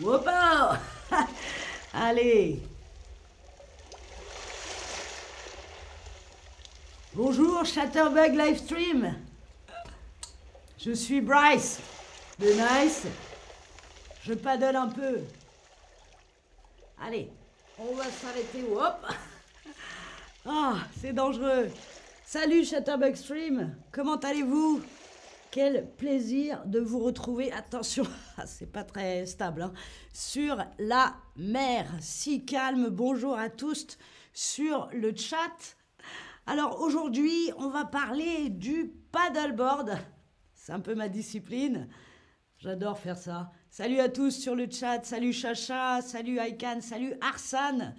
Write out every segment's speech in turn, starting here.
Whoppa Allez Bonjour Chatterbug Livestream Je suis Bryce de Nice. Je paddle un peu. Allez, on va s'arrêter. Hop Ah, c'est dangereux. Salut Chatterbug Stream, comment allez-vous? Quel plaisir de vous retrouver, attention, c'est pas très stable, hein, sur la mer. Si calme, bonjour à tous sur le chat. Alors aujourd'hui, on va parler du paddleboard. C'est un peu ma discipline. J'adore faire ça. Salut à tous sur le chat. Salut Chacha, salut Aikan, salut Arsane.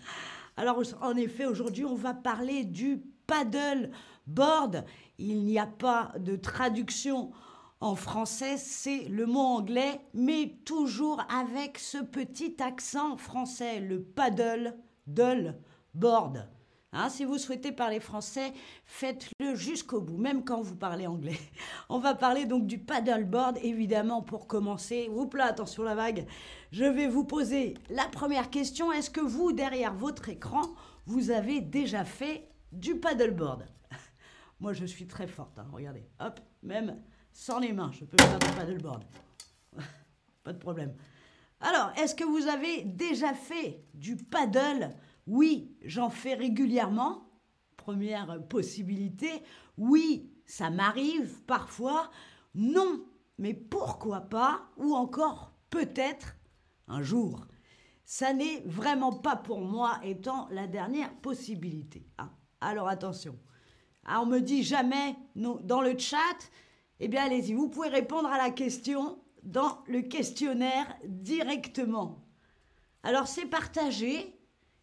Alors en effet, aujourd'hui, on va parler du paddleboard. Il n'y a pas de traduction en français, c'est le mot anglais, mais toujours avec ce petit accent français, le paddle, board. Hein, si vous souhaitez parler français, faites-le jusqu'au bout, même quand vous parlez anglais. On va parler donc du paddleboard, évidemment, pour commencer. Oups là, attention la vague. Je vais vous poser la première question. Est-ce que vous, derrière votre écran, vous avez déjà fait du paddleboard Moi, je suis très forte. Hein, regardez, hop, même sans les mains. Je peux faire du paddleboard. Pas de problème. Alors, est-ce que vous avez déjà fait du paddle? Oui, j'en fais régulièrement. Première possibilité. Oui, ça m'arrive parfois. Non, mais pourquoi pas? Ou encore peut-être un jour. Ça n'est vraiment pas pour moi étant la dernière possibilité. Ah, alors attention. Ah, on me dit jamais dans le chat eh bien, allez-y, vous pouvez répondre à la question dans le questionnaire directement. Alors, c'est partagé.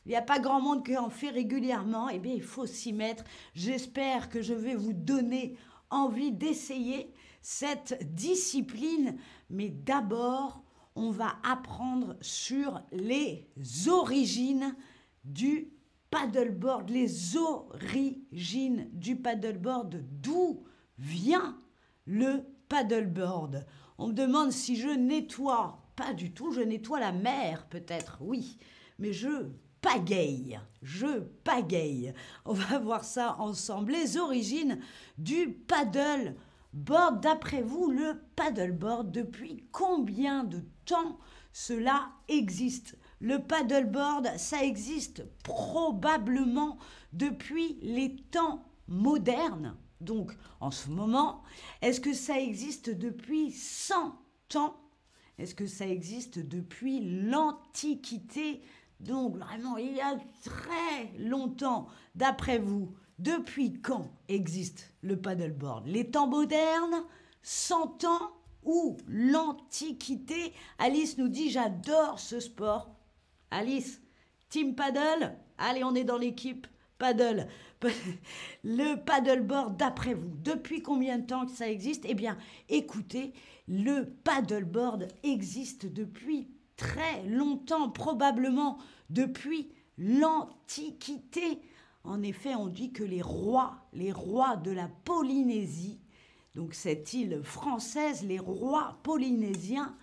Il n'y a pas grand monde qui en fait régulièrement. Eh bien, il faut s'y mettre. J'espère que je vais vous donner envie d'essayer cette discipline. Mais d'abord, on va apprendre sur les origines du paddleboard, les origines du paddleboard, d'où vient le paddleboard. On me demande si je nettoie. Pas du tout, je nettoie la mer peut-être, oui. Mais je pagaille, je pagaille. On va voir ça ensemble. Les origines du paddleboard. D'après vous, le paddleboard, depuis combien de temps cela existe? Le paddleboard, ça existe probablement depuis les temps modernes donc en ce moment Est-ce que ça existe depuis 100 ans? Est-ce que ça existe depuis l'Antiquité? Donc vraiment, il y a très longtemps, d'après vous, depuis quand existe le paddleboard? Les temps modernes? 100 ans? Ou l'Antiquité? Alice nous dit j'adore ce sport. Alice, team paddle? Allez, on est dans l'équipe paddle. Le paddleboard, d'après vous, depuis combien de temps que ça existe? Eh bien, écoutez, le paddleboard existe depuis très longtemps, probablement depuis l'Antiquité. En effet, on dit que les rois, les rois de la Polynésie, donc cette île française, les rois polynésiens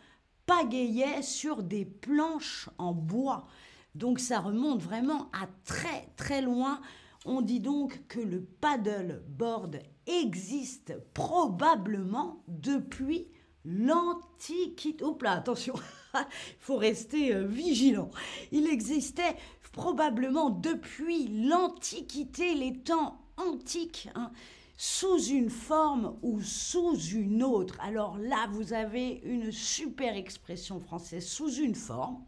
pagayaient sur des planches en bois. Donc ça remonte vraiment à très très loin. On dit donc que le paddleboard existe probablement depuis l'Antiquité. Hop là, attention, il faut rester euh, vigilant. Il existait probablement depuis l'Antiquité, les temps antiques. Hein, sous une forme ou sous une autre. Alors là, vous avez une super expression française, sous une forme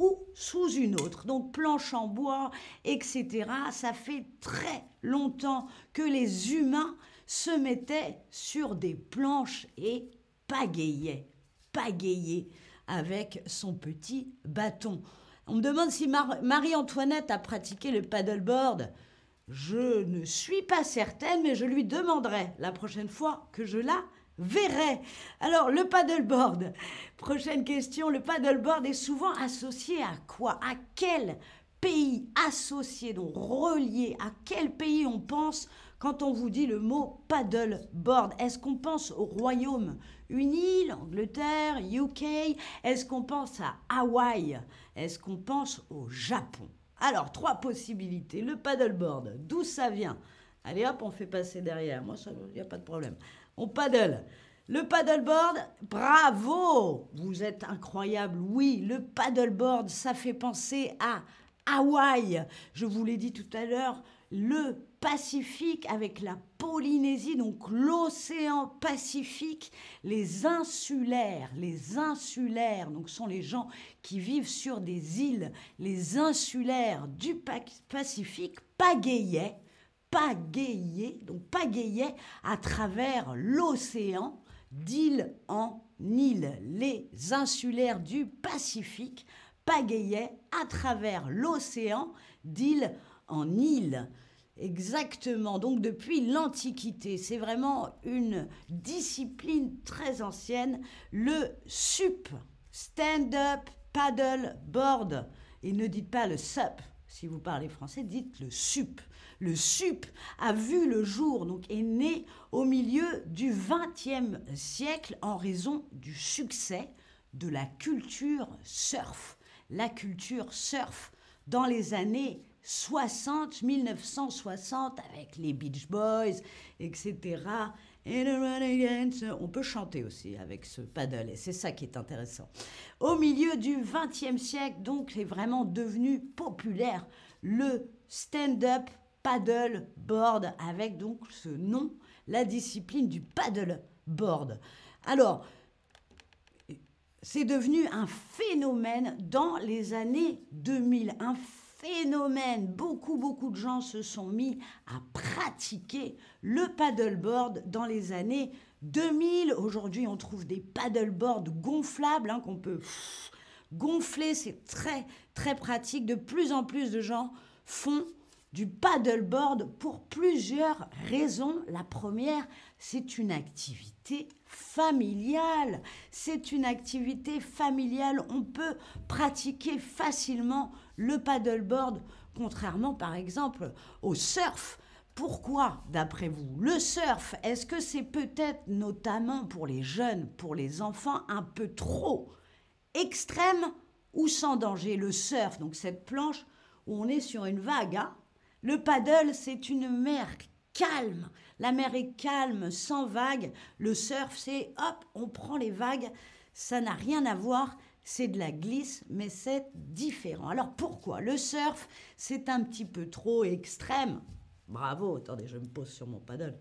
ou sous une autre. Donc planche en bois, etc. Ça fait très longtemps que les humains se mettaient sur des planches et pagayaient, pagayaient avec son petit bâton. On me demande si Marie-Antoinette a pratiqué le paddleboard. Je ne suis pas certaine, mais je lui demanderai la prochaine fois que je la verrai. Alors, le paddleboard. Prochaine question. Le paddleboard est souvent associé à quoi? À quel pays associé, donc relié? À quel pays on pense quand on vous dit le mot paddleboard? Est-ce qu'on pense au Royaume-Uni, l'Angleterre, UK Est-ce qu'on pense à Hawaï? Est-ce qu'on pense au Japon? Alors, trois possibilités. Le paddleboard, d'où ça vient? Allez hop, on fait passer derrière. Moi, il n'y a pas de problème. On paddle. Le paddleboard, bravo Vous êtes incroyable. Oui, le paddleboard, ça fait penser à Hawaï. Je vous l'ai dit tout à l'heure, le Pacifique avec la Polynésie, donc l'océan Pacifique, les insulaires, les insulaires, donc sont les gens qui vivent sur des îles, les insulaires du Pacifique pagayaient, pagayaient, donc pagayaient à travers l'océan d'île en île. Les insulaires du Pacifique pagayaient à travers l'océan d'île en île. Exactement, donc depuis l'Antiquité, c'est vraiment une discipline très ancienne, le SUP, Stand-up Paddle Board. Et ne dites pas le SUP, si vous parlez français, dites le SUP. Le SUP a vu le jour, donc est né au milieu du XXe siècle en raison du succès de la culture surf. La culture surf dans les années 60, 1960, avec les Beach Boys, etc. On peut chanter aussi avec ce paddle, et c'est ça qui est intéressant. Au milieu du XXe siècle, donc, est vraiment devenu populaire le stand-up paddle board avec donc ce nom, la discipline du paddle board. Alors, c'est devenu un phénomène dans les années 2000, un phénomène. Beaucoup, beaucoup de gens se sont mis à pratiquer le paddleboard dans les années 2000. Aujourd'hui, on trouve des paddleboards gonflables hein, qu'on peut gonfler. C'est très, très pratique. De plus en plus de gens font du paddleboard pour plusieurs raisons. La première, c'est une activité familiale. C'est une activité familiale. On peut pratiquer facilement le paddleboard, contrairement par exemple au surf. Pourquoi, d'après vous Le surf, est-ce que c'est peut-être notamment pour les jeunes, pour les enfants, un peu trop extrême ou sans danger? Le surf, donc cette planche où on est sur une vague, hein le paddle, c'est une mer calme. La mer est calme, sans vagues. Le surf, c'est hop, on prend les vagues. Ça n'a rien à voir. C'est de la glisse, mais c'est différent. Alors pourquoi Le surf, c'est un petit peu trop extrême. Bravo, attendez, je me pose sur mon paddle.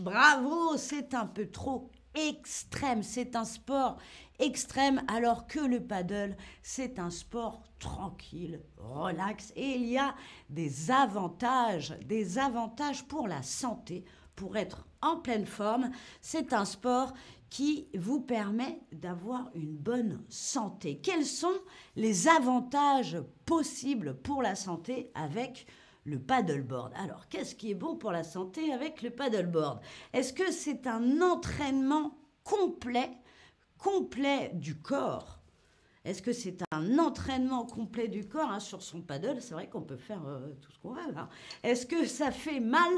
Bravo, c'est un peu trop extrême. C'est un sport extrême, alors que le paddle, c'est un sport tranquille, relax. Et il y a des avantages, des avantages pour la santé, pour être en pleine forme. C'est un sport qui vous permet d'avoir une bonne santé. Quels sont les avantages possibles pour la santé avec le paddleboard. Alors, qu'est-ce qui est bon pour la santé avec le paddleboard? Est-ce que c'est un entraînement complet, complet du corps? Est-ce que c'est un entraînement complet du corps hein, sur son paddle? C'est vrai qu'on peut faire euh, tout ce qu'on veut. Hein. Est-ce que ça fait mal?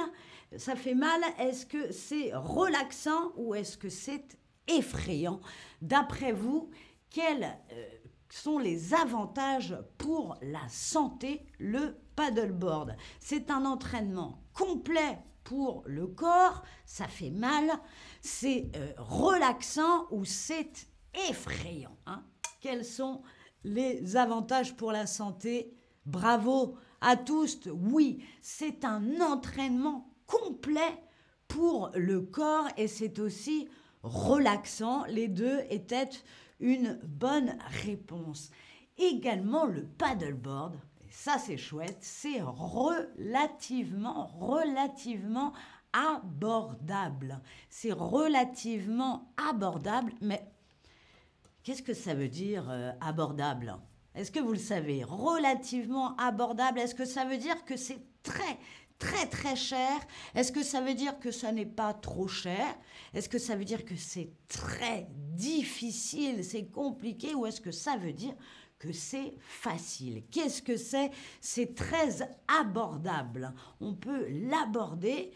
Ça fait mal Est-ce que c'est relaxant ou est-ce que c'est effrayant? D'après vous, quels euh, sont les avantages pour la santé le paddleboard. C'est un entraînement complet pour le corps, ça fait mal, c'est euh, relaxant ou c'est effrayant. Hein. Quels sont les avantages pour la santé? Bravo à tous. Oui, c'est un entraînement complet pour le corps et c'est aussi relaxant. Les deux étaient une bonne réponse. Également le paddleboard ça c'est chouette, c'est relativement, relativement abordable. C'est relativement abordable, mais qu'est-ce que ça veut dire euh, abordable? Est-ce que vous le savez? Relativement abordable, est-ce que ça veut dire que c'est très, très, très cher? Est-ce que ça veut dire que ça n'est pas trop cher? Est-ce que ça veut dire que c'est très difficile, c'est compliqué? Ou est-ce que ça veut dire que c'est facile. Qu'est-ce que c'est? C'est très abordable. On peut l'aborder.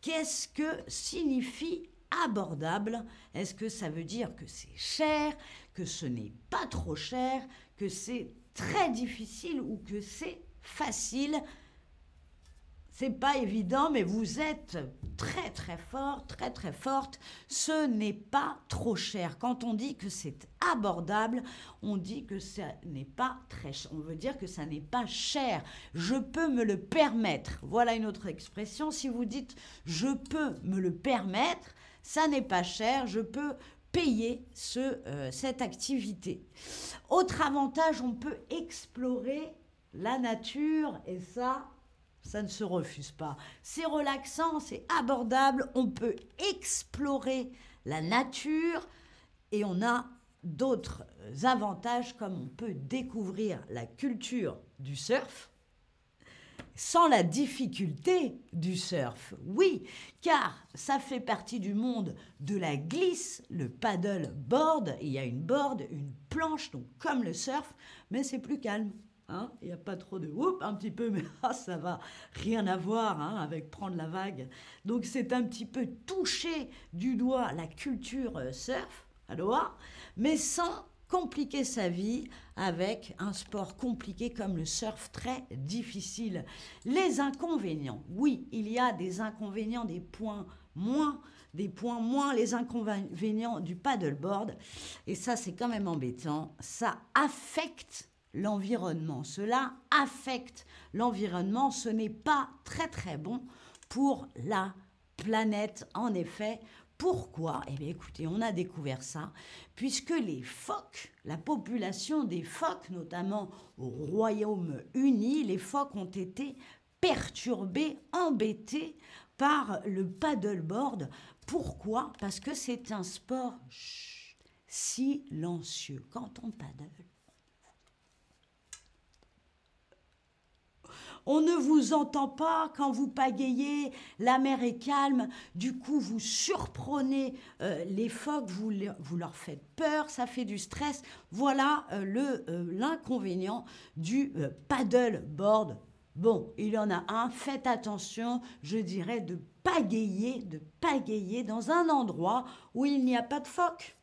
Qu'est-ce que signifie abordable? Est-ce que ça veut dire que c'est cher, que ce n'est pas trop cher, que c'est très difficile ou que c'est facile? C'est pas évident, mais vous êtes très très fort, très très forte. Ce n'est pas trop cher. Quand on dit que c'est abordable, on dit que ça n'est pas très cher. On veut dire que ça n'est pas cher. Je peux me le permettre. Voilà une autre expression. Si vous dites je peux me le permettre, ça n'est pas cher. Je peux payer ce, euh, cette activité. Autre avantage, on peut explorer la nature et ça, ça ne se refuse pas. C'est relaxant, c'est abordable, on peut explorer la nature et on a d'autres avantages comme on peut découvrir la culture du surf sans la difficulté du surf. Oui, car ça fait partie du monde de la glisse, le paddle board. Il y a une board, une planche, donc comme le surf, mais c'est plus calme. Hein. Il n'y a pas trop de whoop, un petit peu, mais ah, ça va rien à voir hein, avec prendre la vague. Donc c'est un petit peu toucher du doigt la culture euh, surf, alors, mais sans compliquer sa vie avec un sport compliqué comme le surf très difficile. Les inconvénients, oui, il y a des inconvénients, des points moins, des points moins, les inconvénients du paddleboard, et ça c'est quand même embêtant, ça affecte l'environnement. Cela affecte l'environnement. Ce n'est pas très très bon pour la planète, en effet. Pourquoi? Eh bien écoutez, on a découvert ça, puisque les phoques, la population des phoques, notamment au Royaume-Uni, les phoques ont été perturbés, embêtés par le paddleboard. Pourquoi? Parce que c'est un sport silencieux. Quand on paddle, On ne vous entend pas quand vous pagayez, la mer est calme, du coup vous surprenez euh, les phoques, vous, leur faites peur, ça fait du stress. Voilà euh, euh, l'inconvénient du paddleboard. Bon, il y en a un, faites attention, je dirais, de pagayer, de pagayer dans un endroit où il n'y a pas de phoques.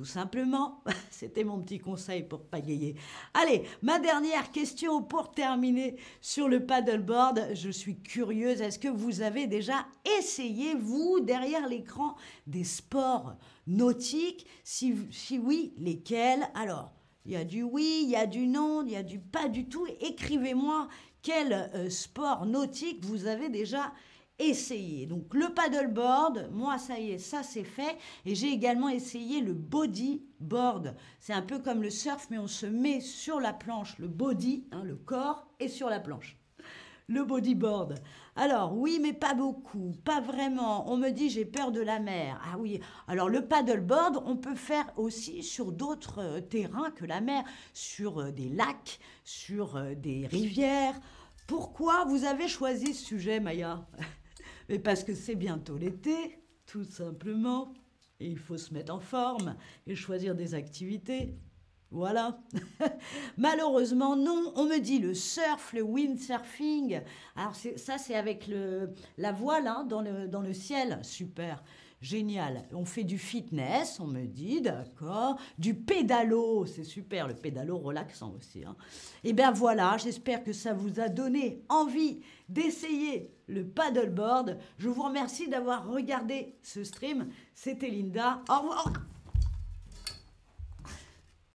Tout simplement, c'était mon petit conseil pour pagayer. Allez, ma dernière question pour terminer sur le paddleboard. Je suis curieuse, est-ce que vous avez déjà essayé, vous, derrière l'écran, des sports nautiques? Si, si oui, lesquels? Alors, il y a du oui, il y a du non, il y a du pas du tout. Écrivez-moi quel euh, sport nautique vous avez déjà essayer. Donc le paddleboard, moi ça y est, ça c'est fait. Et j'ai également essayé le bodyboard. C'est un peu comme le surf, mais on se met sur la planche, le body, hein, le corps, et sur la planche. Le bodyboard. Alors oui, mais pas beaucoup, pas vraiment. On me dit j'ai peur de la mer. Ah oui. Alors le paddleboard, on peut faire aussi sur d'autres euh, terrains que la mer, sur euh, des lacs, sur euh, des rivières. Pourquoi vous avez choisi ce sujet, Maya? Mais parce que c'est bientôt l'été, tout simplement. Et il faut se mettre en forme et choisir des activités. Voilà. Malheureusement, non. On me dit le surf, le windsurfing. Alors ça, c'est avec le, la voile hein, dans, le, dans le ciel. Super. Génial. On fait du fitness, on me dit, d'accord. Du pédalo, c'est super, le pédalo relaxant aussi. Hein. Et eh bien voilà, j'espère que ça vous a donné envie d'essayer le paddleboard. Je vous remercie d'avoir regardé ce stream. C'était Linda. Au revoir.